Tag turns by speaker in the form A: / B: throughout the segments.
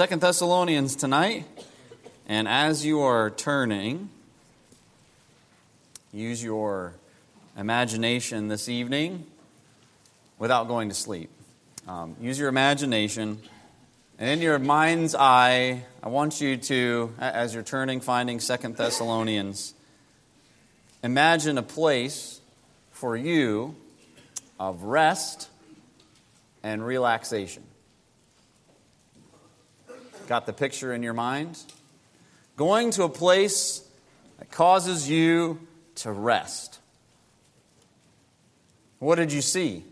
A: Second Thessalonians tonight. And as you are turning, use your imagination this evening without going to sleep. Um, use your imagination. And in your mind's eye, I want you to, as you're turning, finding Second Thessalonians, imagine a place for you of rest and relaxation. Got the picture in your mind? Going to a place that causes you to rest. What did you see?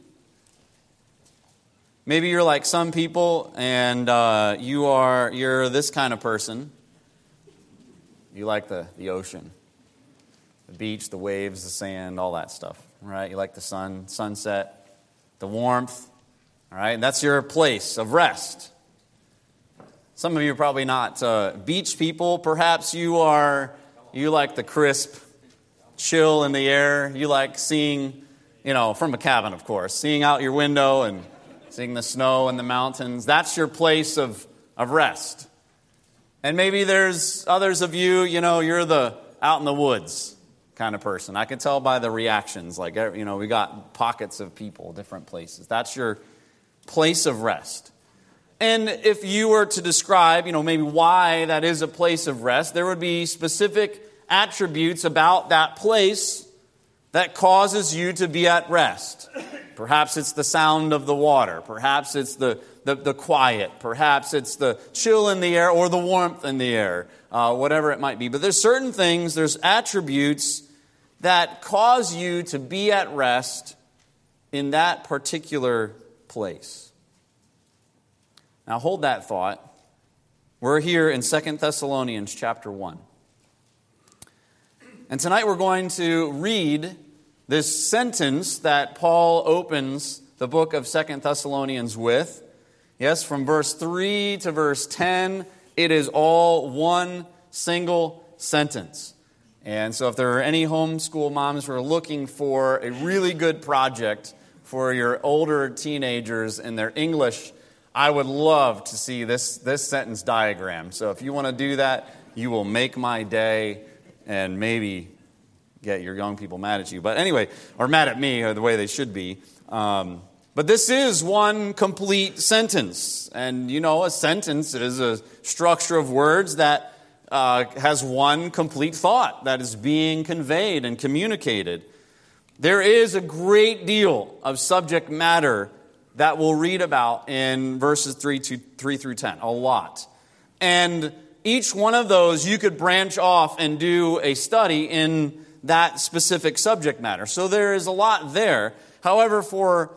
A: Maybe you're like some people and uh, you are you're this kind of person. You like the, the ocean, the beach, the waves, the sand, all that stuff, right? You like the sun, sunset, the warmth, all right? That's your place of rest. Some of you are probably not uh, beach people. Perhaps you are, you like the crisp, chill in the air. You like seeing, you know, from a cabin, of course, seeing out your window and seeing the snow and the mountains. That's your place of, of rest. And maybe there's others of you, you know, you're the out in the woods kind of person. I can tell by the reactions. Like, you know, we got pockets of people, different places. That's your place of rest. And if you were to describe, you know, maybe why that is a place of rest, there would be specific attributes about that place that causes you to be at rest. Perhaps it's the sound of the water. Perhaps it's the, the, the quiet. Perhaps it's the chill in the air or the warmth in the air, uh, whatever it might be. But there's certain things, there's attributes that cause you to be at rest in that particular place. Now hold that thought. We're here in Second Thessalonians chapter 1. And tonight we're going to read this sentence that Paul opens the book of Second Thessalonians with. Yes, from verse 3 to verse 10, it is all one single sentence. And so, if there are any homeschool moms who are looking for a really good project for your older teenagers in their English, I would love to see this, this sentence diagram. So, if you want to do that, you will make my day and maybe get your young people mad at you. But anyway, or mad at me, or the way they should be. Um, but this is one complete sentence. And you know, a sentence is a structure of words that uh, has one complete thought that is being conveyed and communicated. There is a great deal of subject matter that we'll read about in verses 3, to, 3 through 10, a lot. And each one of those you could branch off and do a study in that specific subject matter. So there is a lot there. However, for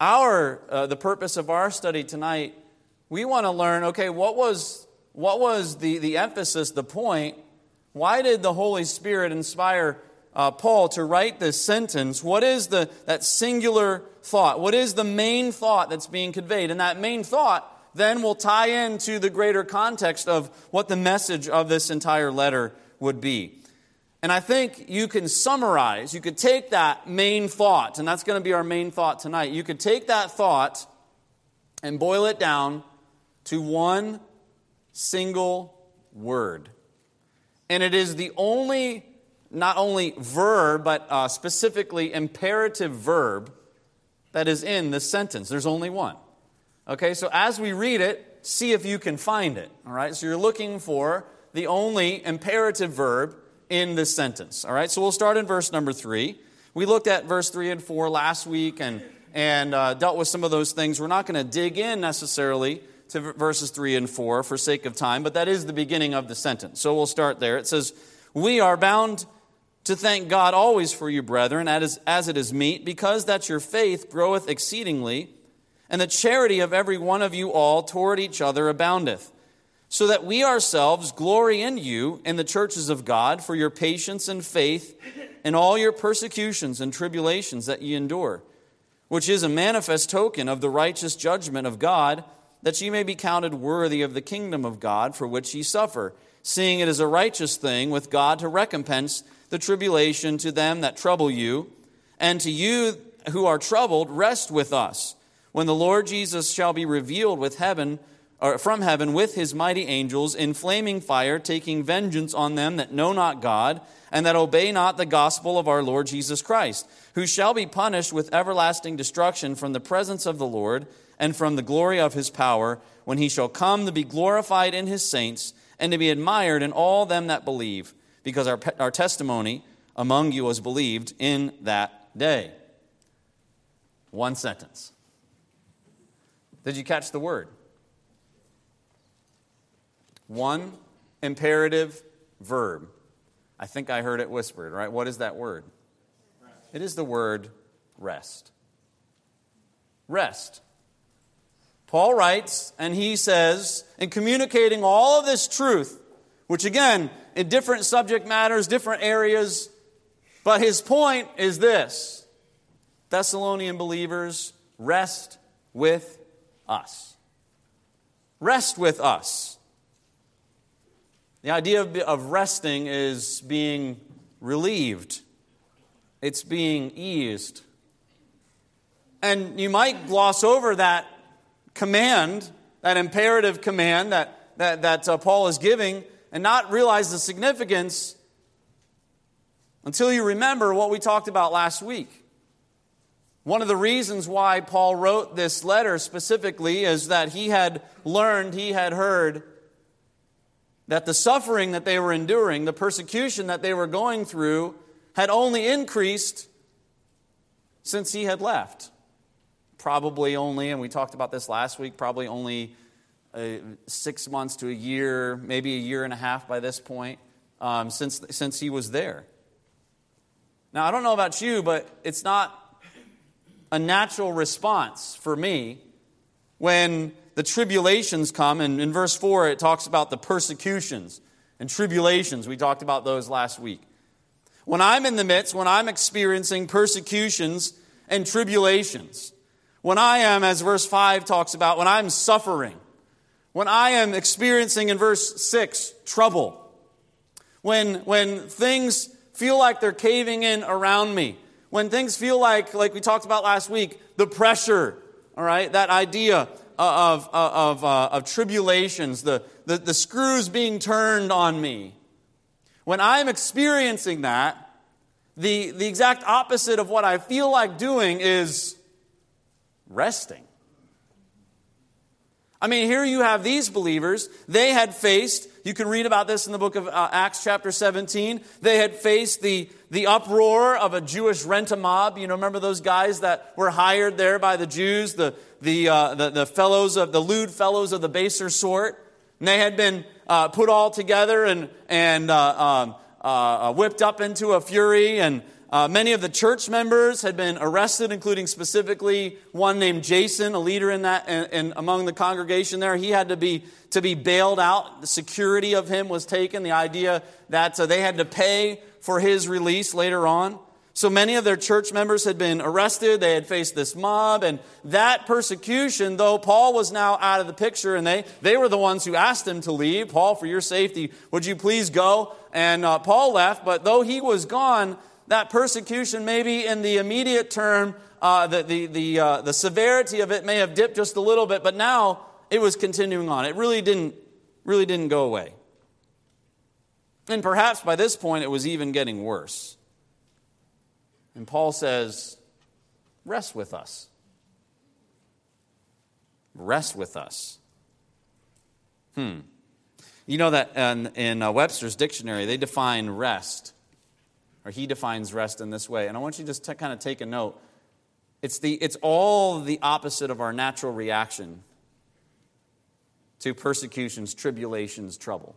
A: our uh, the purpose of our study tonight, we want to learn. Okay, what was what was the the emphasis, the point? Why did the Holy Spirit inspire uh, Paul to write this sentence? What is the that singular thought? What is the main thought that's being conveyed? And that main thought then will tie into the greater context of what the message of this entire letter would be. And I think you can summarize, you could take that main thought, and that's going to be our main thought tonight. You could take that thought and boil it down to one single word. And it is the only, not only verb, but uh, specifically imperative verb that is in this sentence. There's only one. Okay, so as we read it, see if you can find it. All right, so you're looking for the only imperative verb in this sentence. All right, so we'll start in verse number three. We looked at verse three and four last week and, and uh, dealt with some of those things. We're not going to dig in necessarily to verses three and four for sake of time, but that is the beginning of the sentence. So we'll start there. It says, We are bound to thank God always for you, brethren, as, it is meet, because that your faith groweth exceedingly, and the charity of every one of you all toward each other aboundeth so that we ourselves glory in you in the churches of God for your patience and faith in all your persecutions and tribulations that ye endure, which is a manifest token of the righteous judgment of God, that ye may be counted worthy of the kingdom of God for which ye suffer, seeing it is a righteous thing with God to recompense the tribulation to them that trouble you, and to you who are troubled, rest with us, when the Lord Jesus shall be revealed with heaven or from heaven with his mighty angels in flaming fire, taking vengeance on them that know not God and that obey not the gospel of our Lord Jesus Christ, who shall be punished with everlasting destruction from the presence of the Lord and from the glory of his power, when he shall come to be glorified in his saints and to be admired in all them that believe, because our, our testimony among you was believed in that day. One sentence. Did you catch the word? One imperative verb. I think I heard it whispered, right? What is that word? Rest. It is the word rest. Rest. Paul writes, and he says, in communicating all of this truth, which again, in different subject matters, different areas, but his point is this Thessalonian believers, rest with us. Rest with us. The idea of resting is being relieved, it's being eased. And you might gloss over that command, that imperative command that, that, that uh, Paul is giving, and not realize the significance until you remember what we talked about last week. One of the reasons why Paul wrote this letter specifically is that he had learned, he had heard that the suffering that they were enduring, the persecution that they were going through, had only increased since he had left. Probably only, and we talked about this last week, probably only six months to a year, maybe a year and a half by this point, um, since, since he was there. Now, I don't know about you, but it's not a natural response for me when the tribulations come. And in verse 4, it talks about the persecutions and tribulations. We talked about those last week. When I'm in the midst, when I'm experiencing persecutions and tribulations, when I am, as verse 5 talks about, when I'm suffering, when I am experiencing in verse 6 trouble, when, when things feel like they're caving in around me, when things feel like, like we talked about last week, the pressure, all right, that idea of, of, uh, of tribulations, the, the, the screws being turned on me. When I'm experiencing that, the, the exact opposite of what I feel like doing is resting. I mean, here you have these believers. They had faced, you can read about this in the book of uh, Acts, chapter 17. They had faced the, the uproar of a Jewish rent a mob. You know, remember those guys that were hired there by the Jews, the, the, uh, the, the, fellows of the lewd fellows of the baser sort? And they had been uh, put all together and, and uh, um, uh, uh, whipped up into a fury and uh, many of the church members had been arrested, including specifically one named Jason, a leader in that and, and among the congregation there. He had to be to be bailed out. The security of him was taken. The idea that uh, they had to pay for his release later on. So many of their church members had been arrested. They had faced this mob. And that persecution, though Paul was now out of the picture, and they, they were the ones who asked him to leave. Paul, for your safety, would you please go? And uh, Paul left. But though he was gone, that persecution, maybe in the immediate term, uh, the, the, the, uh, the severity of it may have dipped just a little bit, but now it was continuing on. It really didn't, really didn't go away. And perhaps by this point it was even getting worse. And Paul says, Rest with us. Rest with us. Hmm. You know that in, in uh, Webster's dictionary, they define rest or he defines rest in this way. And I want you just to kind of take a note. It's, the, it's all the opposite of our natural reaction to persecutions, tribulations, trouble.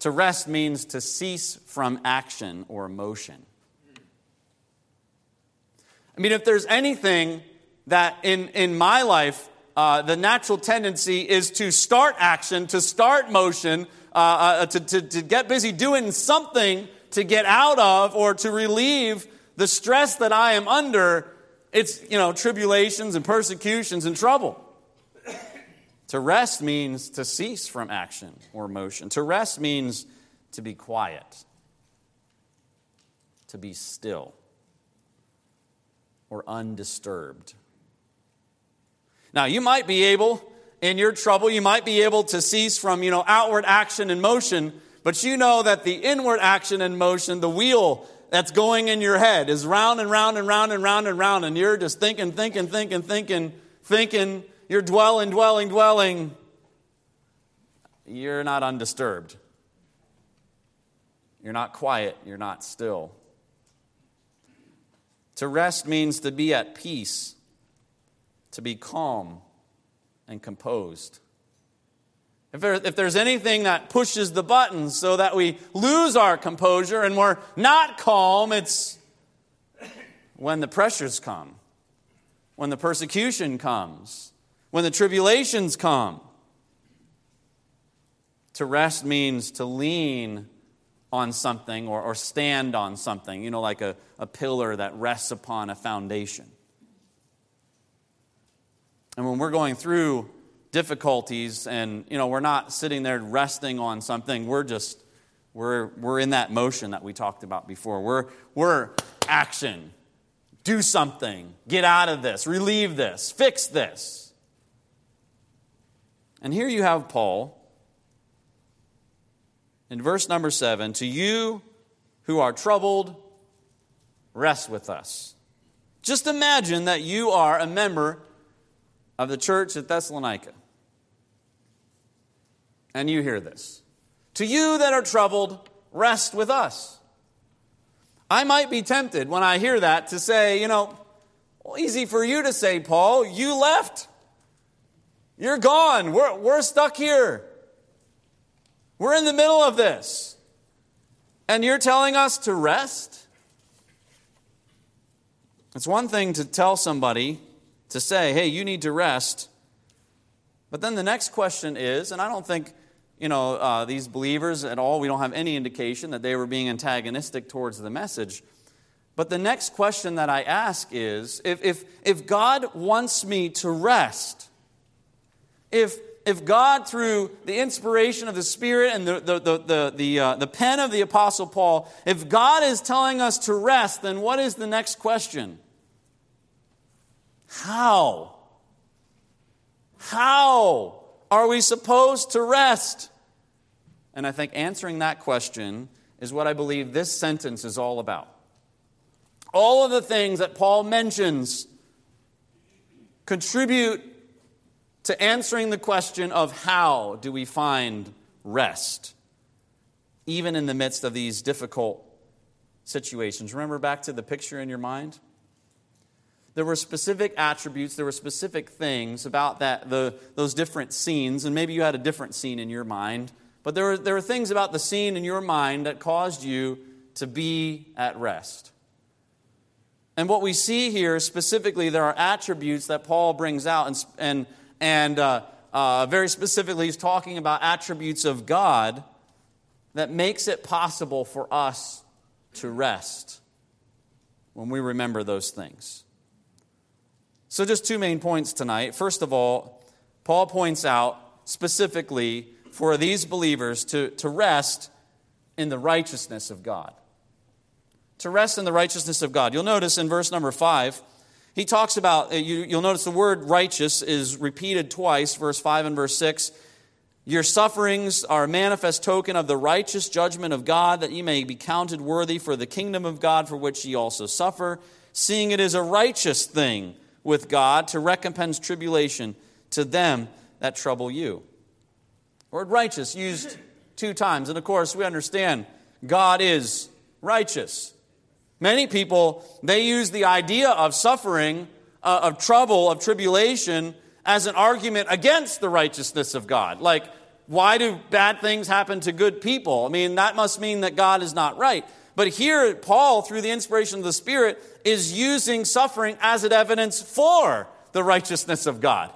A: To rest means to cease from action or motion. I mean, if there's anything that in, in my life, uh, the natural tendency is to start action, to start motion, uh, uh, to, to, to get busy doing something to get out of or to relieve the stress that I am under, it's, you know, tribulations and persecutions and trouble. to rest means to cease from action or motion. To rest means to be quiet, to be still, or undisturbed. Now, you might be able in your trouble, you might be able to cease from, you know, outward action and motion, but you know that the inward action and motion, the wheel that's going in your head is round and round and round and round and round, and you're just thinking, thinking, thinking, thinking, thinking, you're dwelling, dwelling, dwelling. You're not undisturbed. You're not quiet. You're not still. To rest means to be at peace, to be calm and composed. If, there, if there's anything that pushes the buttons so that we lose our composure and we're not calm, it's when the pressures come, when the persecution comes, when the tribulations come. To rest means to lean on something or, or stand on something, you know, like a, a pillar that rests upon a foundation. And when we're going through difficulties and, you know, we're not sitting there resting on something, we're just, we're, we're in that motion that we talked about before. We're, we're action. Do something. Get out of this. Relieve this. Fix this. And here you have Paul in verse number seven To you who are troubled, rest with us. Just imagine that you are a member of the church at Thessalonica. And you hear this. To you that are troubled, rest with us. I might be tempted when I hear that to say, you know, well, easy for you to say, Paul, you left. You're gone. We're, we're stuck here. We're in the middle of this. And you're telling us to rest? It's one thing to tell somebody to say, hey, you need to rest. But then the next question is, and I don't think, you know, uh, these believers at all, we don't have any indication that they were being antagonistic towards the message. But the next question that I ask is if, if, if God wants me to rest, if if God, through the inspiration of the Spirit and the, the, the, the, the, uh, the pen of the Apostle Paul, if God is telling us to rest, then what is the next question? How? How are we supposed to rest? And I think answering that question is what I believe this sentence is all about. All of the things that Paul mentions contribute to answering the question of how do we find rest, even in the midst of these difficult situations. Remember back to the picture in your mind? There were specific attributes, there were specific things about that, the, those different scenes, and maybe you had a different scene in your mind, but there were, there were things about the scene in your mind that caused you to be at rest. And what we see here specifically, there are attributes that Paul brings out, and, and and uh, uh, very specifically, he's talking about attributes of God that makes it possible for us to rest when we remember those things. So, just two main points tonight. First of all, Paul points out specifically for these believers to, to rest in the righteousness of God. To rest in the righteousness of God. You'll notice in verse number five, he talks about, uh, you, will notice the word righteous is repeated twice, verse 5 and verse 6. Your sufferings are a manifest token of the righteous judgment of God, that ye may be counted worthy for the kingdom of God for which ye also suffer, seeing it is a righteous thing with God to recompense tribulation to them that trouble you. word righteous used two times. And of course, we understand God is righteous. Many people, they use the idea of suffering, uh, of trouble, of tribulation as an argument against the righteousness of God. Like, why do bad things happen to good people? I mean, that must mean that God is not right. But here, Paul, through the inspiration of the Spirit, is using suffering as an evidence for the righteousness of God.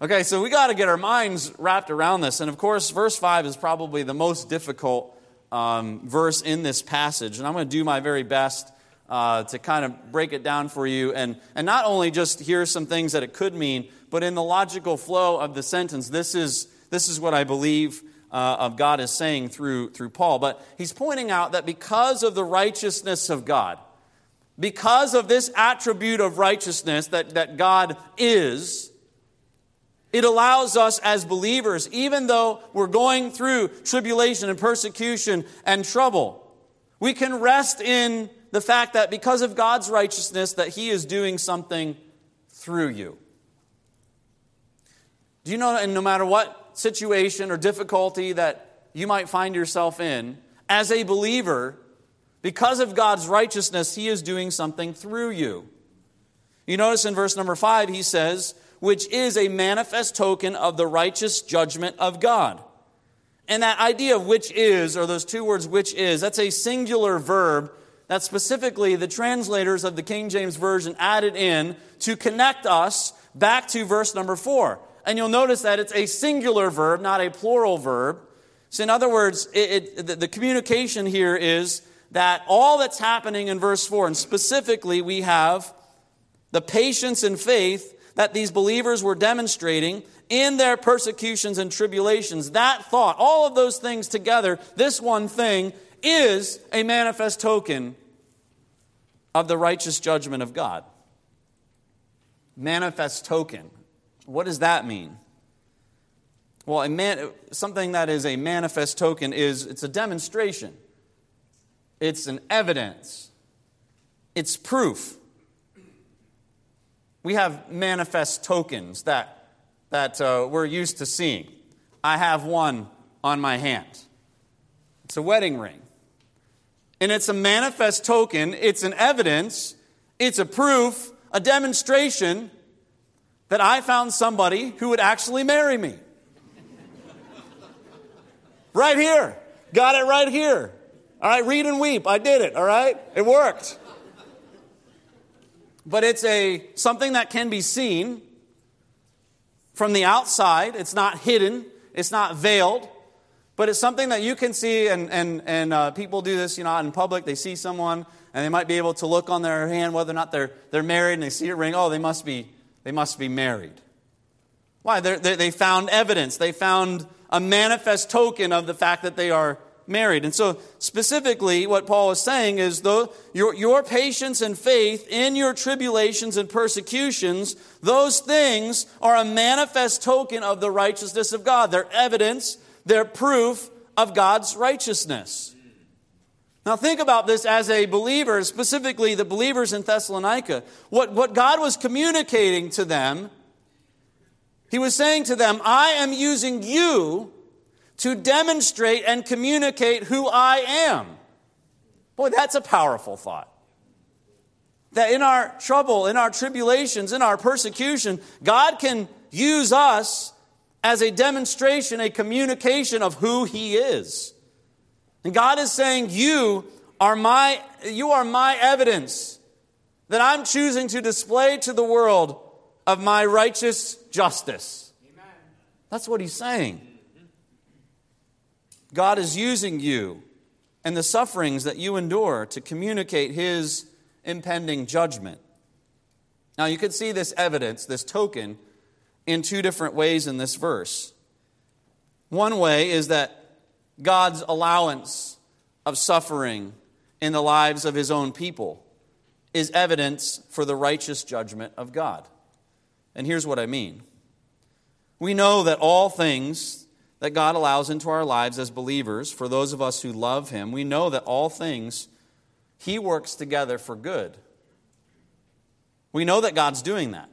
A: Okay, so we got to get our minds wrapped around this. And of course, verse 5 is probably the most difficult um, verse in this passage. And I'm going to do my very best uh, to kind of break it down for you and, and not only just hear some things that it could mean, but in the logical flow of the sentence, this is, this is what I believe uh, of God is saying through, through Paul. But he's pointing out that because of the righteousness of God, because of this attribute of righteousness that, that God is, It allows us as believers, even though we're going through tribulation and persecution and trouble, we can rest in the fact that because of God's righteousness that he is doing something through you. Do you know and no matter what situation or difficulty that you might find yourself in, as a believer, because of God's righteousness, he is doing something through you. You notice in verse number 5 he says, which is a manifest token of the righteous judgment of God. And that idea of which is, or those two words, which is, that's a singular verb that specifically the translators of the King James Version added in to connect us back to verse number four. And you'll notice that it's a singular verb, not a plural verb. So, in other words, it, it, the, the communication here is that all that's happening in verse 4, and specifically we have the patience and faith that these believers were demonstrating in their persecutions and tribulations. That thought, all of those things together, this one thing is a manifest token of the righteous judgment of God. Manifest token. What does that mean? Well, man, something that is a manifest token is it's a demonstration. It's an evidence. It's proof we have manifest tokens that, that uh, we're used to seeing. I have one on my hand. It's a wedding ring. And it's a manifest token, it's an evidence, it's a proof, a demonstration that I found somebody who would actually marry me. right here. Got it right here. All right, read and weep. I did it, all right? It worked but it's a something that can be seen from the outside. It's not hidden, it's not veiled, but it's something that you can see, and, and, and uh, people do this, you know, in public. They see someone, and they might be able to look on their hand whether or not they're, they're married, and they see a ring. Oh, they must be, they must be married. Why? They're, they they found evidence. They found a manifest token of the fact that they are married. And so, specifically, what Paul is saying is though your, your patience and faith in your tribulations and persecutions, those things are a manifest token of the righteousness of God. They're evidence, they're proof of God's righteousness. Now, think about this as a believer, specifically the believers in Thessalonica. What, what God was communicating to them, He was saying to them, I am using you to demonstrate and communicate who I am. Boy, that's a powerful thought. That in our trouble, in our tribulations, in our persecution, God can use us as a demonstration, a communication of who He is. And God is saying, You are my, you are my evidence that I'm choosing to display to the world of my righteous justice. Amen. That's what He's saying. God is using you and the sufferings that you endure to communicate His impending judgment. Now, you could see this evidence, this token, in two different ways in this verse. One way is that God's allowance of suffering in the lives of His own people is evidence for the righteous judgment of God. And here's what I mean. We know that all things that God allows into our lives as believers, for those of us who love Him, we know that all things He works together for good. We know that God's doing that.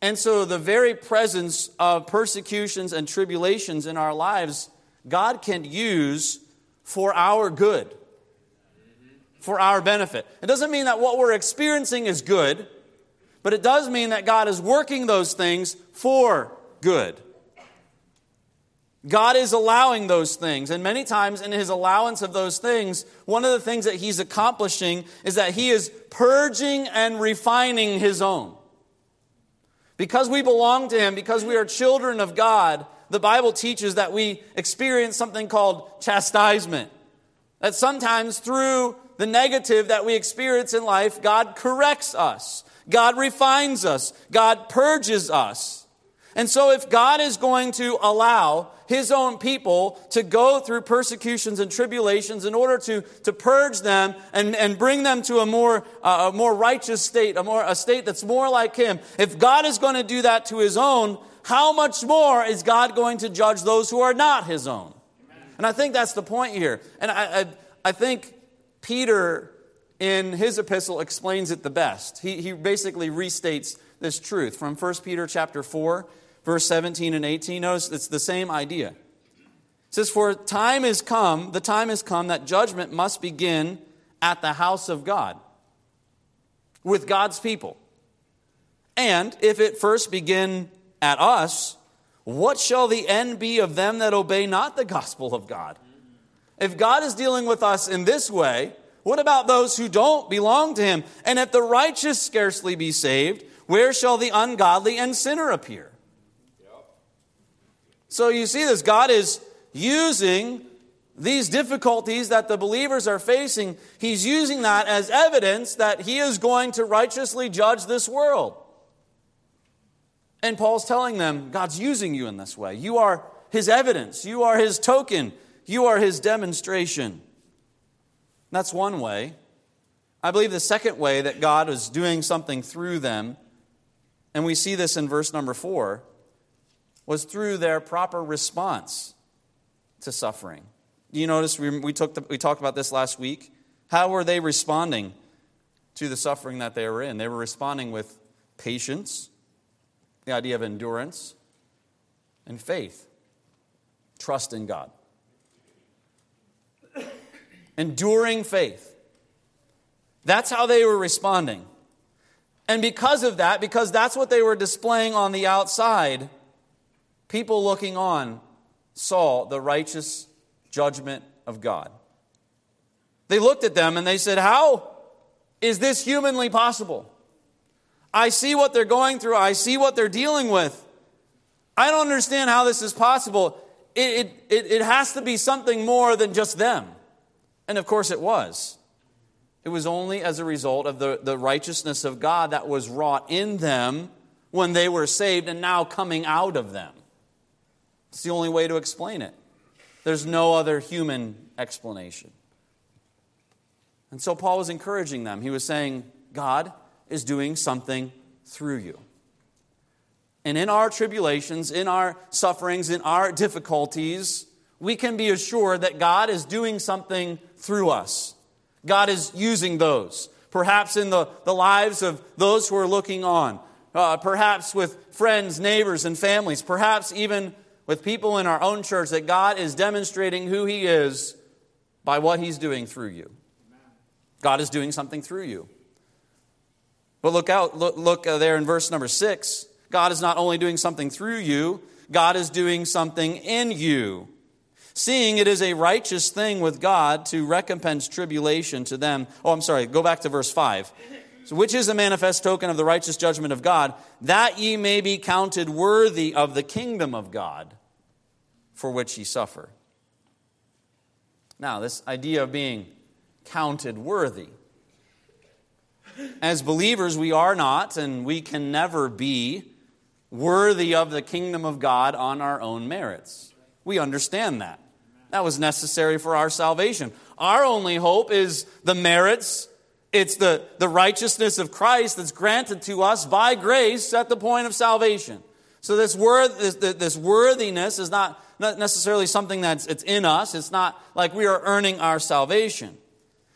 A: And so, the very presence of persecutions and tribulations in our lives, God can use for our good, for our benefit. It doesn't mean that what we're experiencing is good, but it does mean that God is working those things for good. God is allowing those things. And many times in his allowance of those things, one of the things that he's accomplishing is that he is purging and refining his own. Because we belong to him, because we are children of God, the Bible teaches that we experience something called chastisement. That sometimes through the negative that we experience in life, God corrects us. God refines us. God purges us. And so, if God is going to allow his own people to go through persecutions and tribulations in order to, to purge them and, and bring them to a more, uh, a more righteous state, a, more, a state that's more like him, if God is going to do that to his own, how much more is God going to judge those who are not his own? And I think that's the point here. And I, I, I think Peter, in his epistle, explains it the best. He, he basically restates this truth from 1 Peter chapter 4 verse 17 and 18. Notice it's the same idea. It says, For time is come, the time has come that judgment must begin at the house of God with God's people. And if it first begin at us, what shall the end be of them that obey not the gospel of God? If God is dealing with us in this way, what about those who don't belong to him? And if the righteous scarcely be saved, where shall the ungodly and sinner appear? So you see this. God is using these difficulties that the believers are facing, He's using that as evidence that He is going to righteously judge this world. And Paul's telling them, God's using you in this way. You are His evidence, you are His token, you are His demonstration. That's one way. I believe the second way that God is doing something through them, and we see this in verse number four, was through their proper response to suffering. You notice we, we, took the, we talked about this last week. How were they responding to the suffering that they were in? They were responding with patience, the idea of endurance, and faith, trust in God. Enduring faith. That's how they were responding. And because of that, because that's what they were displaying on the outside, people looking on saw the righteous judgment of God. They looked at them and they said, How is this humanly possible? I see what they're going through, I see what they're dealing with. I don't understand how this is possible. It, it, it, has to be something more than just them. And of course, it was. It was only as a result of the, the righteousness of God that was wrought in them when they were saved and now coming out of them. It's the only way to explain it. There's no other human explanation. And so Paul was encouraging them. He was saying, God is doing something through you. And in our tribulations, in our sufferings, in our difficulties, we can be assured that God is doing something through us. God is using those, perhaps in the, the lives of those who are looking on, uh, perhaps with friends, neighbors, and families, perhaps even with people in our own church that God is demonstrating who He is by what He's doing through you. God is doing something through you. But look out, look, look uh, there in verse number six. God is not only doing something through you, God is doing something in you. Seeing it is a righteous thing with God to recompense tribulation to them. Oh, I'm sorry, go back to verse 5. So, which is a manifest token of the righteous judgment of God, that ye may be counted worthy of the kingdom of God for which ye suffer. Now, this idea of being counted worthy. As believers, we are not and we can never be worthy of the kingdom of God on our own merits. We understand that. That was necessary for our salvation. Our only hope is the merits it's the, the righteousness of Christ that's granted to us by grace at the point of salvation. So this, worth, this, this worthiness is not, not necessarily something that's it's in us. It's not like we are earning our salvation.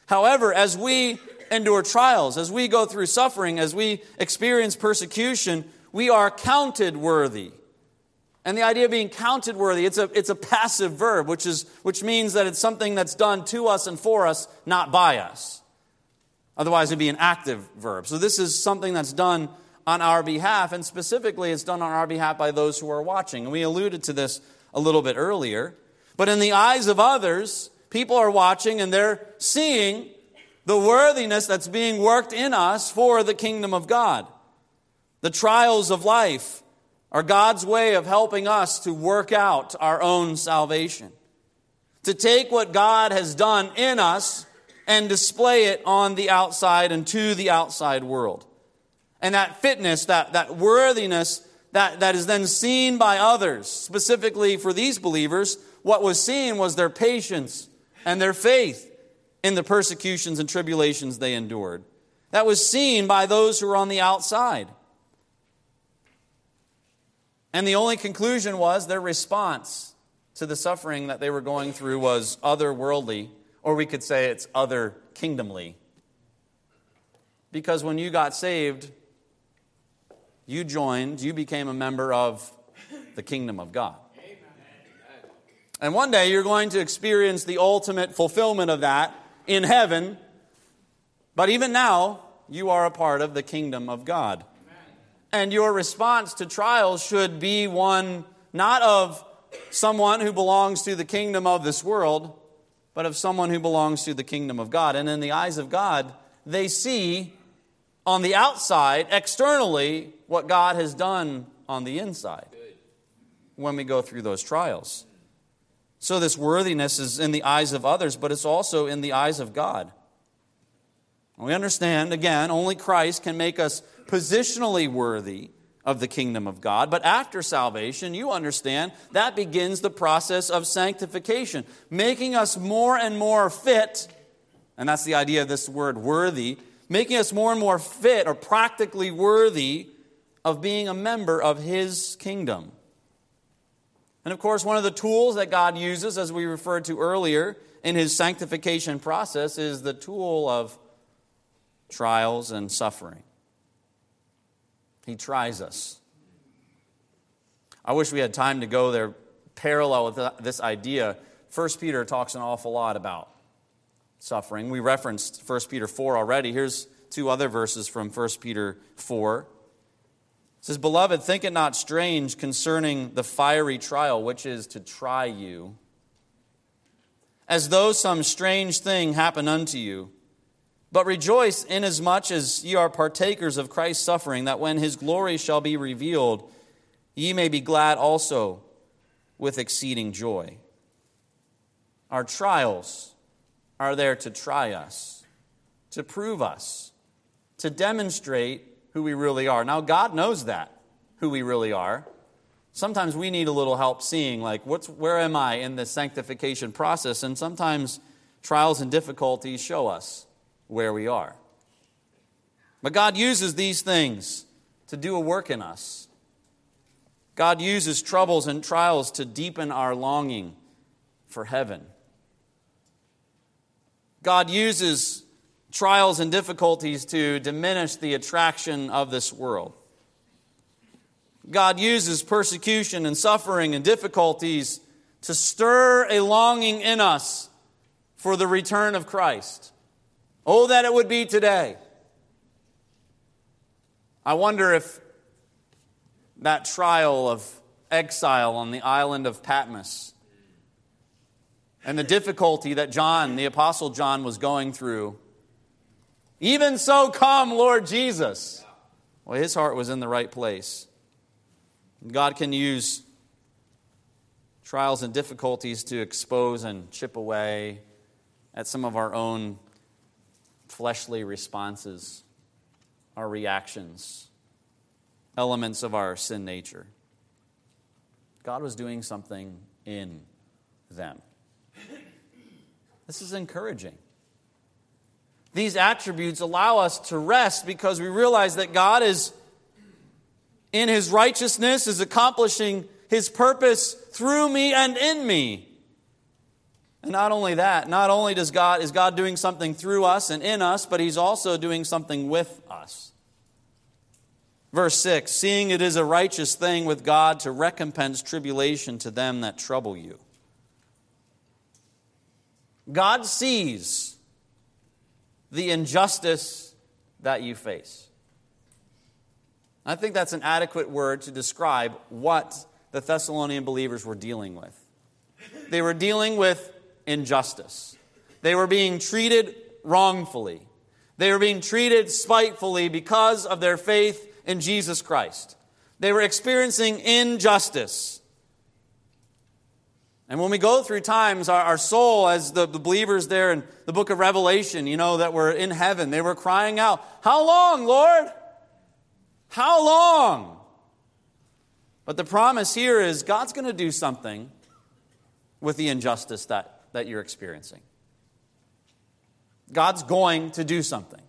A: However, as we endure trials, as we go through suffering, as we experience persecution, we are counted worthy. And the idea of being counted worthy, it's a, it's a passive verb, which, is, which means that it's something that's done to us and for us, not by us. Otherwise, it'd be an active verb. So this is something that's done on our behalf, and specifically, it's done on our behalf by those who are watching. And we alluded to this a little bit earlier. But in the eyes of others, people are watching and they're seeing the worthiness that's being worked in us for the kingdom of God. The trials of life are God's way of helping us to work out our own salvation. To take what God has done in us and display it on the outside and to the outside world. And that fitness, that, that worthiness that, that is then seen by others. Specifically for these believers, what was seen was their patience and their faith in the persecutions and tribulations they endured. That was seen by those who were on the outside. And the only conclusion was their response to the suffering that they were going through was otherworldly, or we could say it's other kingdomly. Because when you got saved, you joined, you became a member of the kingdom of God. And one day you're going to experience the ultimate fulfillment of that in heaven. But even now, you are a part of the kingdom of God. And your response to trials should be one not of someone who belongs to the kingdom of this world, but of someone who belongs to the kingdom of God. And in the eyes of God, they see on the outside, externally, what God has done on the inside when we go through those trials. So, this worthiness is in the eyes of others, but it's also in the eyes of God. We understand, again, only Christ can make us positionally worthy of the kingdom of God. But after salvation, you understand, that begins the process of sanctification, making us more and more fit, and that's the idea of this word worthy, making us more and more fit or practically worthy of being a member of His kingdom. And of course, one of the tools that God uses, as we referred to earlier in His sanctification process, is the tool of trials and suffering. He tries us. I wish we had time to go there parallel with this idea. 1 Peter talks an awful lot about suffering. We referenced 1 Peter 4 already. Here's two other verses from 1 Peter 4. Says, Beloved, think it not strange concerning the fiery trial which is to try you, as though some strange thing happened unto you but rejoice inasmuch as ye are partakers of Christ's suffering, that when his glory shall be revealed, ye may be glad also with exceeding joy. Our trials are there to try us, to prove us, to demonstrate who we really are. Now, God knows that, who we really are. Sometimes we need a little help seeing, like, what's, where am I in the sanctification process? And sometimes trials and difficulties show us where we are. But God uses these things to do a work in us. God uses troubles and trials to deepen our longing for heaven. God uses trials and difficulties to diminish the attraction of this world. God uses persecution and suffering and difficulties to stir a longing in us for the return of Christ. Oh, that it would be today. I wonder if that trial of exile on the island of Patmos and the difficulty that John, the Apostle John, was going through. Even so, come, Lord Jesus. Well, his heart was in the right place. God can use trials and difficulties to expose and chip away at some of our own fleshly responses, our reactions, elements of our sin nature. God was doing something in them. This is encouraging. These attributes allow us to rest because we realize that God is, in His righteousness, is accomplishing His purpose through me and in me. And not only that, not only does God is God doing something through us and in us, but he's also doing something with us. Verse 6 Seeing it is a righteous thing with God to recompense tribulation to them that trouble you. God sees the injustice that you face. I think that's an adequate word to describe what the Thessalonian believers were dealing with. They were dealing with injustice. They were being treated wrongfully. They were being treated spitefully because of their faith in Jesus Christ. They were experiencing injustice. And when we go through times, our, our soul, as the, the believers there in the book of Revelation, you know, that were in heaven, they were crying out, How long, Lord? How long? But the promise here is God's going to do something with the injustice that, that you're experiencing. God's going to do something.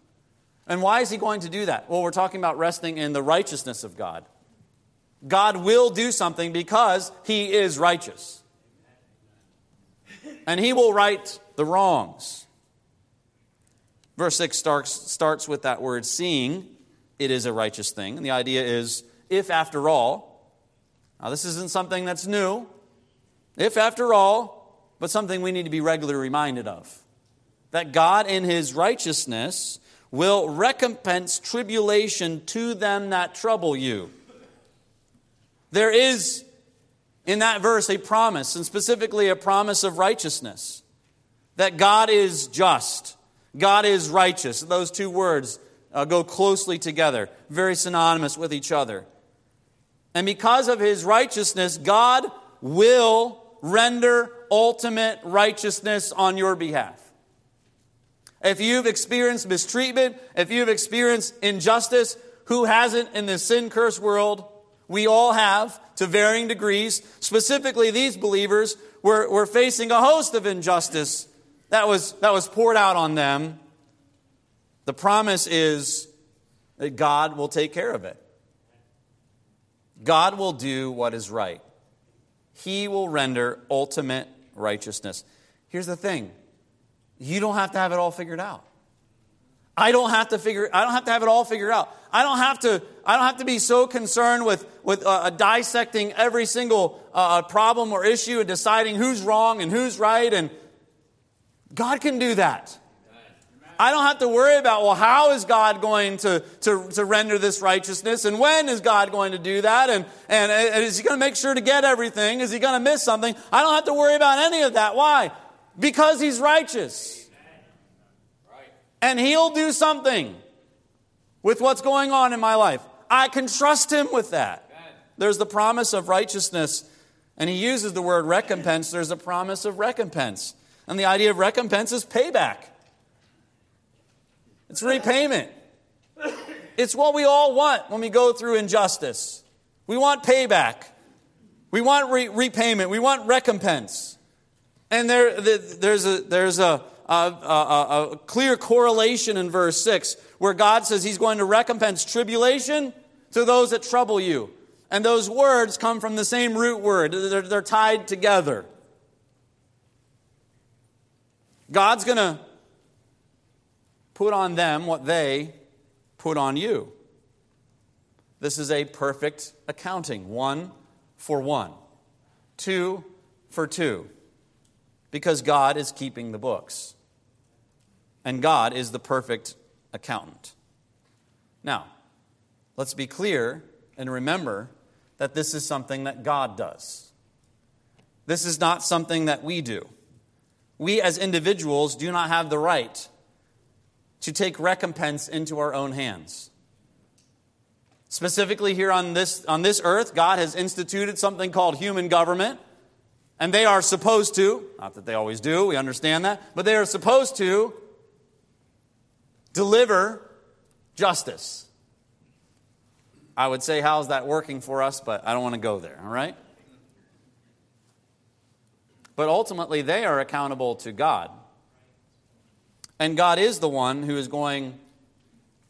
A: And why is He going to do that? Well, we're talking about resting in the righteousness of God. God will do something because He is righteous. And He will right the wrongs. Verse 6 starts, starts with that word seeing it is a righteous thing. And the idea is if after all, now this isn't something that's new, if after all, but something we need to be regularly reminded of that God in his righteousness will recompense tribulation to them that trouble you. There is in that verse a promise, and specifically a promise of righteousness, that God is just, God is righteous. Those two words uh, go closely together, very synonymous with each other. And because of his righteousness, God will render ultimate righteousness on your behalf. If you've experienced mistreatment, if you've experienced injustice, who hasn't in this sin cursed world? We all have to varying degrees. Specifically, these believers were, were facing a host of injustice that was, that was poured out on them. The promise is that God will take care of it. God will do what is right. He will render ultimate righteousness. Here's the thing you don't have to have it all figured out. I don't have to figure I don't have to have it all figured out. I don't have to I don't have to be so concerned with with uh, dissecting every single uh, problem or issue and deciding who's wrong and who's right and God can do that. I don't have to worry about, well, how is God going to, to, to render this righteousness? And when is God going to do that? And, and, and is he going to make sure to get everything? Is he going to miss something? I don't have to worry about any of that. Why? Because he's righteous. And he'll do something with what's going on in my life. I can trust him with that. There's the promise of righteousness, and he uses the word recompense. There's a promise of recompense. And the idea of recompense is payback. It's repayment. It's what we all want when we go through injustice. We want payback. We want re- repayment. We want recompense. And there, there's, a, there's a, a, clear correlation in verse 6 where God says He's going to recompense tribulation to those that trouble you. And those words come from the same root word, they're, they're tied together. God's going to put on them what they put on you. This is a perfect accounting one for one, two for two, because God is keeping the books. And God is the perfect accountant. Now, let's be clear and remember that this is something that God does. This is not something that we do. We as individuals do not have the right to take recompense into our own hands. Specifically, here on this, on this earth, God has instituted something called human government. And they are supposed to, not that they always do, we understand that, but they are supposed to deliver justice. I would say, how's that working for us? But I don't want to go there, all right? But ultimately, they are accountable to God. And God is the one who is going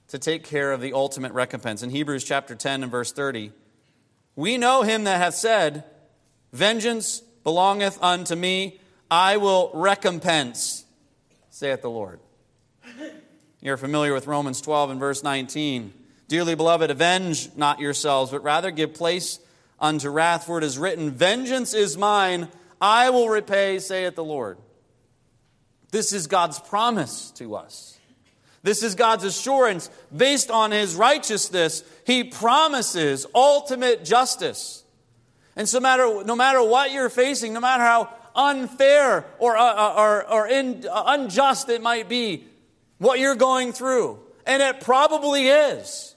A: to take care of the ultimate recompense. In Hebrews chapter 10 and verse 30, we know him that hath said, Vengeance belongeth unto me, I will recompense, saith the Lord. You're familiar with Romans 12 and verse 19. Dearly beloved, avenge not yourselves, but rather give place unto wrath, for it is written, Vengeance is mine, I will repay, saith the Lord. This is God's promise to us. This is God's assurance based on his righteousness. He promises ultimate justice. And so matter, no matter what you're facing, no matter how unfair or, uh, uh or, or in, uh, unjust it might be, what you're going through, and it probably is,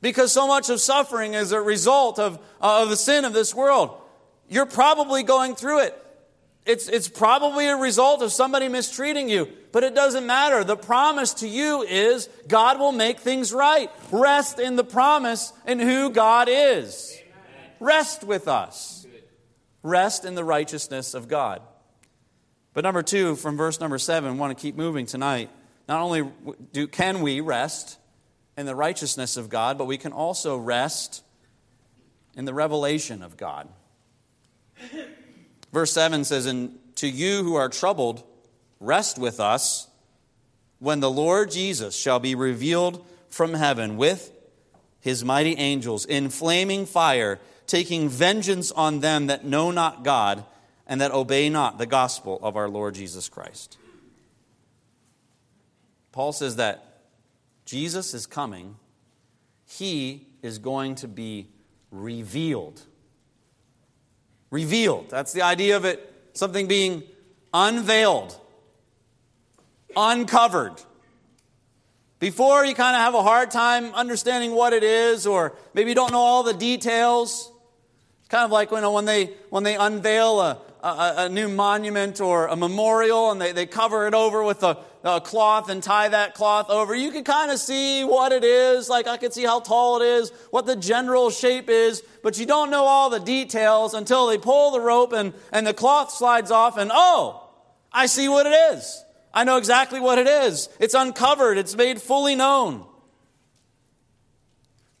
A: because so much of suffering is a result of, uh, of the sin of this world, you're probably going through it. It's, it's probably a result of somebody mistreating you, but it doesn't matter. The promise to you is God will make things right. Rest in the promise in who God is. Amen. rest with us. Rest in the righteousness of God. But number two, from verse number seven, want to keep moving tonight. Not only do, can we rest in the righteousness of God, but we can also rest in the revelation of God. Verse 7 says, And to you who are troubled, rest with us when the Lord Jesus shall be revealed from heaven with his mighty angels in flaming fire, taking vengeance on them that know not God and that obey not the gospel of our Lord Jesus Christ. Paul says that Jesus is coming, he is going to be revealed. Revealed. That's the idea of it, something being unveiled, uncovered. Before you kind of have a hard time understanding what it is, or maybe you don't know all the details. It's kind of like you know, when, they, when they unveil a, a, a, new monument or a memorial and they, they cover it over with a, a cloth and tie that cloth over, you can kind of see what it is. Like I can see how tall it is, what the general shape is, but you don't know all the details until they pull the rope and, and the cloth slides off and oh, I see what it is. I know exactly what it is. It's uncovered, it's made fully known.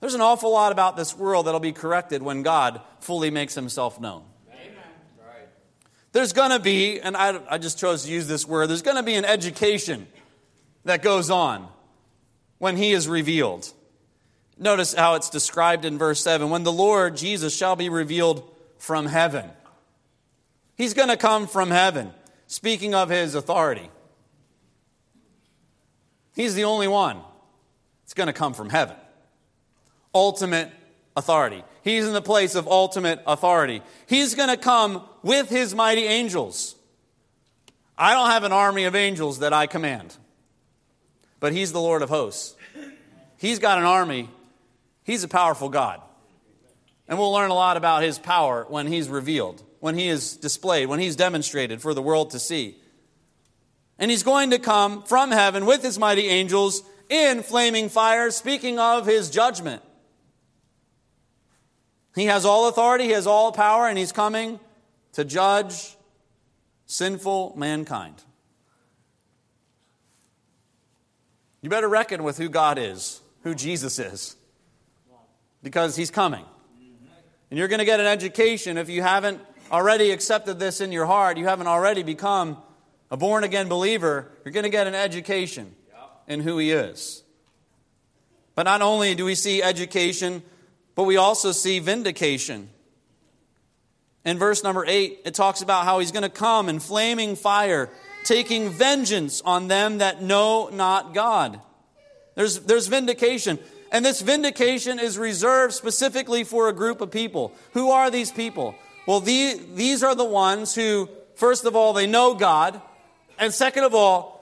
A: There's an awful lot about this world that'll be corrected when God fully makes himself known. There's going to be, and I, I just chose to use this word, there's going to be an education that goes on when he is revealed. Notice how it's described in verse 7 when the Lord Jesus shall be revealed from heaven. He's going to come from heaven, speaking of his authority. He's the only one that's going to come from heaven. Ultimate authority. He's in the place of ultimate authority. He's going to come with his mighty angels. I don't have an army of angels that I command, but he's the Lord of hosts. He's got an army. He's a powerful God. And we'll learn a lot about his power when he's revealed, when he is displayed, when he's demonstrated for the world to see. And he's going to come from heaven with his mighty angels in flaming fire, speaking of his judgment. He has all authority, he has all power, and he's coming to judge sinful mankind. You better reckon with who God is, who Jesus is, because he's coming. And you're going to get an education if you haven't already accepted this in your heart, you haven't already become a born again believer, you're going to get an education in who he is. But not only do we see education but we also see vindication. In verse number 8, it talks about how he's going to come in flaming fire, taking vengeance on them that know not God. There's, there's vindication. And this vindication is reserved specifically for a group of people. Who are these people? Well, the, these are the ones who, first of all, they know God, and second of all,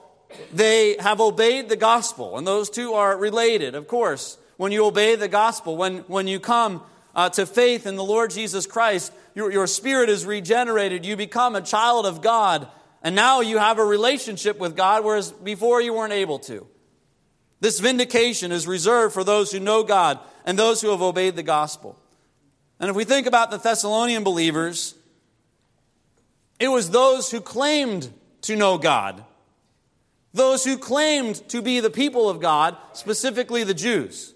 A: they have obeyed the gospel. And those two are related, of course when you obey the gospel, when, when you come uh, to faith in the Lord Jesus Christ, your, your spirit is regenerated. You become a child of God. And now you have a relationship with God, whereas before you weren't able to. This vindication is reserved for those who know God and those who have obeyed the gospel. And if we think about the Thessalonian believers, it was those who claimed to know God, those who claimed to be the people of God, specifically the Jews.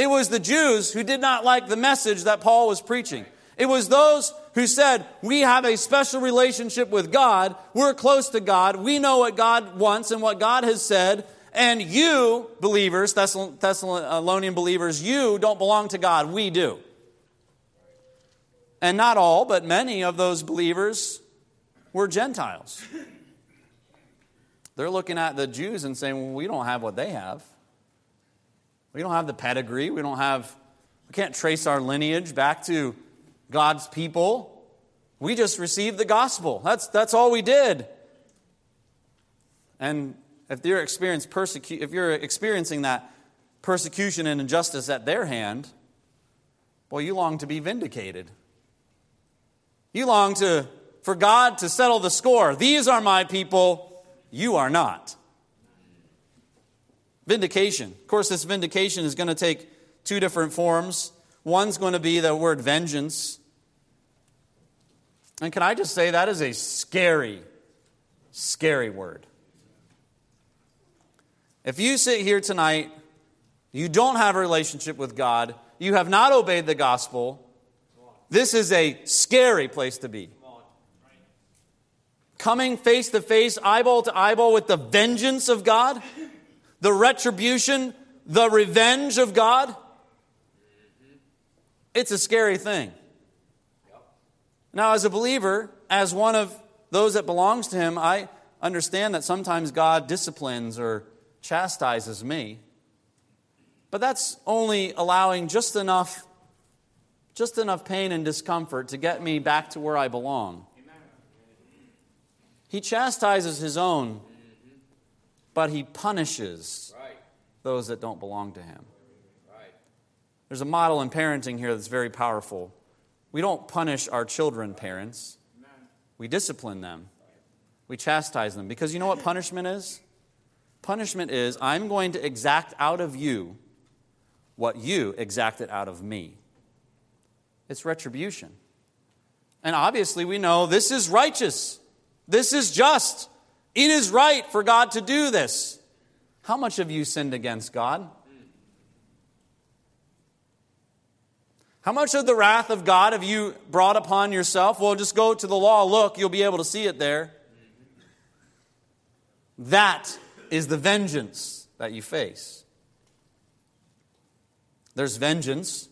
A: It was the Jews who did not like the message that Paul was preaching. It was those who said, We have a special relationship with God. We're close to God. We know what God wants and what God has said. And you, believers, Thessalonian believers, you don't belong to God. We do. And not all, but many of those believers were Gentiles. They're looking at the Jews and saying, Well, we don't have what they have. We don't have the pedigree. We don't have, we can't trace our lineage back to God's people. We just received the gospel. That's, that's all we did. And if you're, persecu- if you're experiencing that persecution and injustice at their hand, well, you long to be vindicated. You long to, for God to settle the score. These are my people, you are not. Vindication. Of course, this vindication is going to take two different forms. One's going to be the word vengeance. And can I just say that is a scary, scary word. If you sit here tonight, you don't have a relationship with God, you have not obeyed the gospel, this is a scary place to be. Coming face to face, eyeball to eyeball with the vengeance of God, the retribution, the revenge of God. It's a scary thing. Now, as a believer, as one of those that belongs to Him, I understand that sometimes God disciplines or chastises me. But that's only allowing just enough just enough pain and discomfort to get me back to where I belong. He chastises his own, but he punishes those that don't belong to him. There's a model in parenting here that's very powerful. We don't punish our children, parents. We discipline them. We chastise them. Because you know what punishment is? Punishment is I'm going to exact out of you what you exacted out of me. It's retribution. And obviously, we know this is righteous. This is just. It is right for God to do this. How much have you sinned against God? How much of the wrath of God have you brought upon yourself? Well, just go to the law, look, you'll be able to see it there. That is the vengeance that you face. There's vengeance,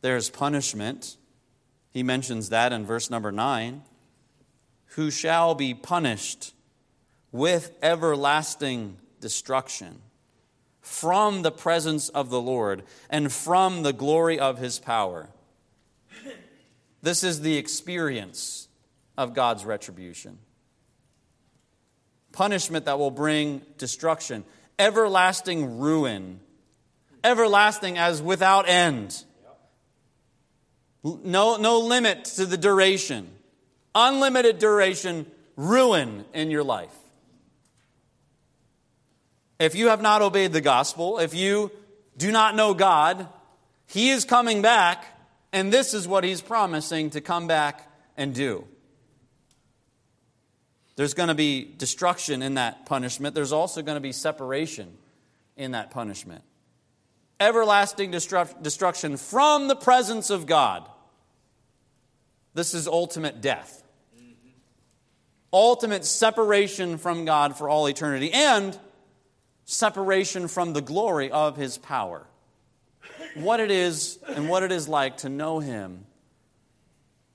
A: there's punishment. He mentions that in verse number 9. Who shall be punished with everlasting destruction from the presence of the Lord and from the glory of his power. This is the experience of God's retribution. Punishment that will bring destruction, everlasting ruin, everlasting as without end. No, no limit to the duration, unlimited duration, ruin in your life. If you have not obeyed the gospel, if you do not know God, He is coming back, and this is what He's promising to come back and do. There's going to be destruction in that punishment. There's also going to be separation in that punishment. Everlasting destru- destruction from the presence of God. This is ultimate death. Ultimate separation from God for all eternity. And separation from the glory of his power. What it is and what it is like to know him,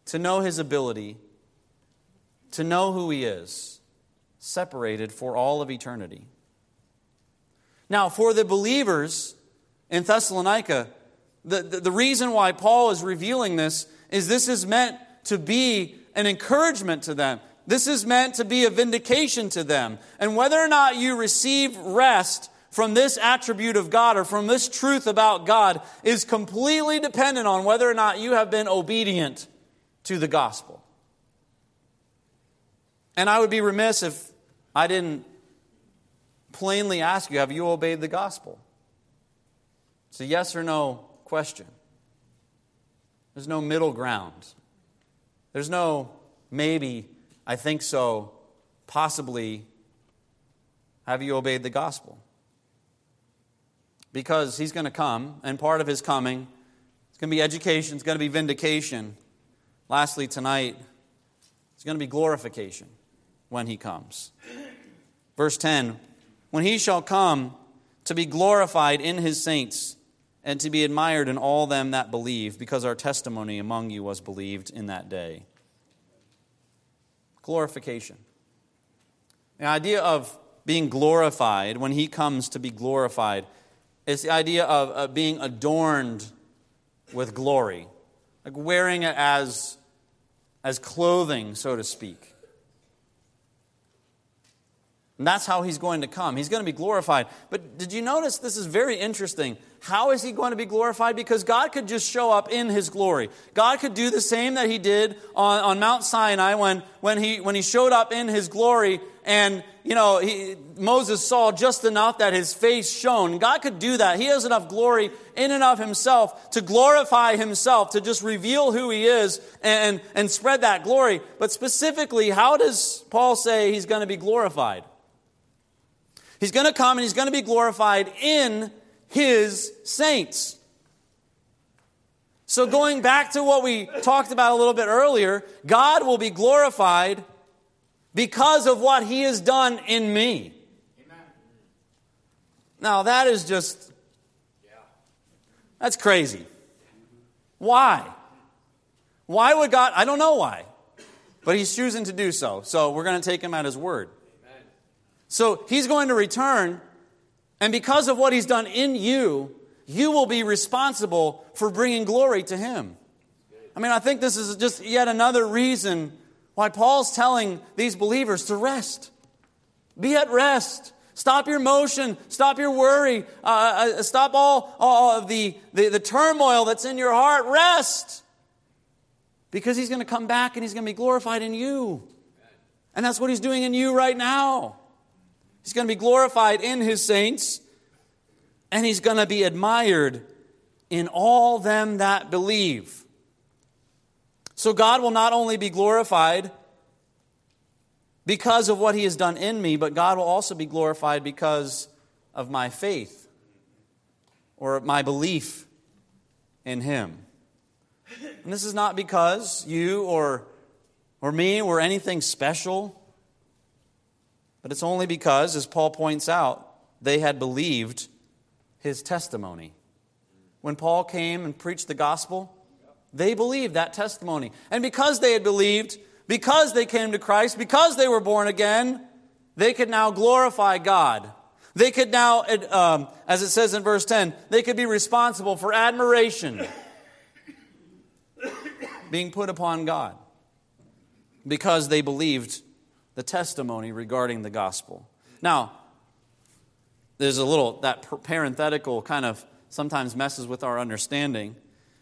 A: to know his ability, to know who he is, separated for all of eternity. Now, for the believers in Thessalonica, the, the, the, reason why Paul is revealing this is this is meant to be an encouragement to them. This is meant to be a vindication to them. And whether or not you receive rest from this attribute of God or from this truth about God is completely dependent on whether or not you have been obedient to the gospel. And I would be remiss if I didn't plainly ask you have you obeyed the gospel? It's a yes or no question. There's no middle ground. There's no maybe I think so. Possibly, have you obeyed the gospel? Because he's going to come, and part of his coming is going to be education, it's going to be vindication. Lastly, tonight, it's going to be glorification when he comes. Verse 10 When he shall come to be glorified in his saints and to be admired in all them that believe, because our testimony among you was believed in that day glorification. The idea of being glorified, when he comes to be glorified, is the idea of, of being adorned with glory, like wearing it as, as clothing, so to speak. And that's how he's going to come. He's going to be glorified. But did you notice this is very interesting? How is he going to be glorified? Because God could just show up in his glory. God could do the same that he did on, on Mount Sinai when, when, he, when he showed up in his glory and, you know, he, Moses saw just enough that his face shone. God could do that. He has enough glory in and of himself to glorify himself, to just reveal who he is and, and spread that glory. But specifically, how does Paul say he's going to be glorified? He's going to come and he's going to be glorified in his saints. So, going back to what we talked about a little bit earlier, God will be glorified because of what He has done in me. Amen. Now, that is just, that's crazy. Why? Why would God? I don't know why, but He's choosing to do so. So, we're going to take Him at His word. So, He's going to return, and because of what He's done in you, you will be responsible for bringing glory to Him. I mean, I think this is just yet another reason why Paul's telling these believers to rest. Be at rest. Stop your motion. Stop your worry. Uh, uh, stop all, all of the, the, the turmoil that's in your heart. Rest. Because he's going to come back and he's going to be glorified in you. And that's what he's doing in you right now. He's going to be glorified in his saints and he's going to be admired in all them that believe. So God will not only be glorified because of what he has done in me, but God will also be glorified because of my faith or my belief in him. And this is not because you or, or me were anything special, but it's only because, as Paul points out, they had believed his testimony. When Paul came and preached the gospel, they believed that testimony. And because they had believed, because they came to Christ, because they were born again, they could now glorify God. They could now, um, as it says in verse 10, they could be responsible for admiration being put upon God because they believed the testimony regarding the gospel. Now, there's a little, that parenthetical kind of sometimes messes with our understanding.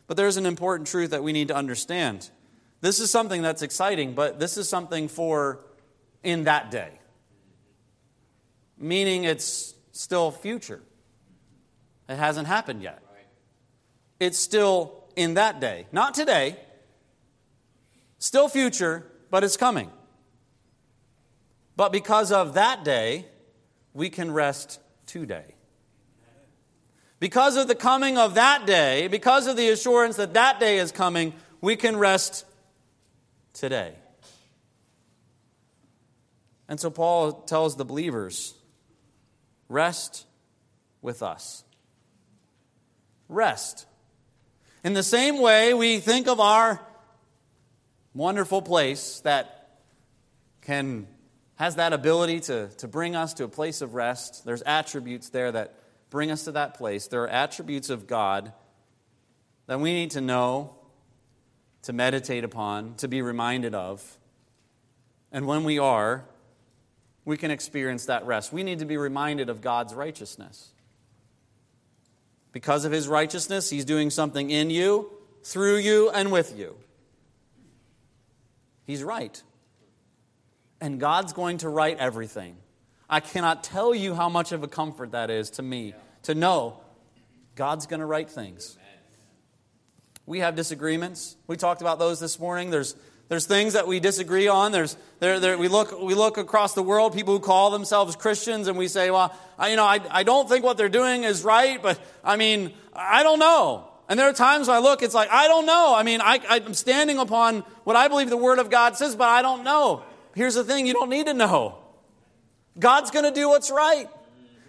A: But there's an important truth that we need to understand. This is something that's exciting, but this is something for in that day. Meaning it's still future. It hasn't happened yet. It's still in that day. Not today. Still future, but it's coming. But because of that day, we can rest today. Because of the coming of that day, because of the assurance that that day is coming, we can rest today. And so Paul tells the believers rest with us. Rest. In the same way, we think of our wonderful place that can has that ability to, to bring us to a place of rest. There's attributes there that bring us to that place. There are attributes of God that we need to know, to meditate upon, to be reminded of. And when we are, we can experience that rest. We need to be reminded of God's righteousness. Because of his righteousness, he's doing something in you, through you, and with you. He's right and God's going to right everything. I cannot tell you how much of a comfort that is to me to know God's going to right things. We have disagreements. We talked about those this morning. There's, there's things that we disagree on. There's, there, there, we, look, we look across the world, people who call themselves Christians, and we say, well, I, you know, I, I don't think what they're doing is right, but I mean, I don't know. And there are times when I look, it's like, I don't know. I mean, I, I'm standing upon what I believe the Word of God says, but I don't know here's the thing you don't need to know. God's going to do what's right.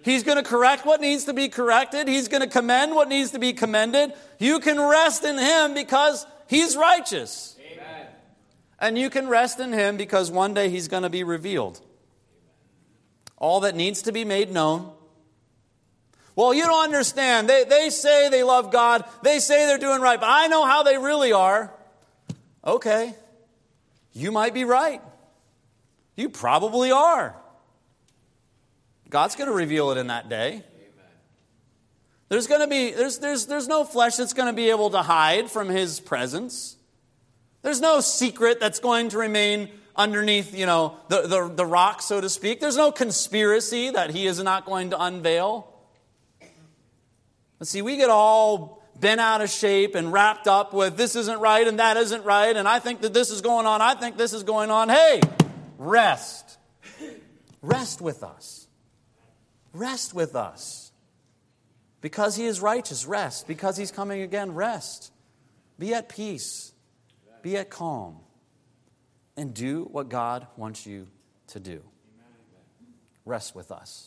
A: He's going to correct what needs to be corrected. He's going to commend what needs to be commended. You can rest in Him because He's righteous. Amen. And you can rest in Him because one day He's going to be revealed. All that needs to be made known. Well, you don't understand. They, they say they love God, they say they're doing right, but I know how they really are. Okay, you might be right. You probably are. God's going to reveal it in that day. There's going to be there's there's there's no flesh that's going to be able to hide from his presence. There's no secret that's going to remain underneath, you know, the, the, the rock, so to speak. There's no conspiracy that he is not going to unveil. But see, we get all bent out of shape and wrapped up with this isn't right and that isn't right, and I think that this is going on, I think this is going on. Hey, rest. Rest with us. Rest with us. Because he is righteous, rest. Because he's coming again, rest. Be at peace. Be at calm. And do what God wants you to do. Rest with us.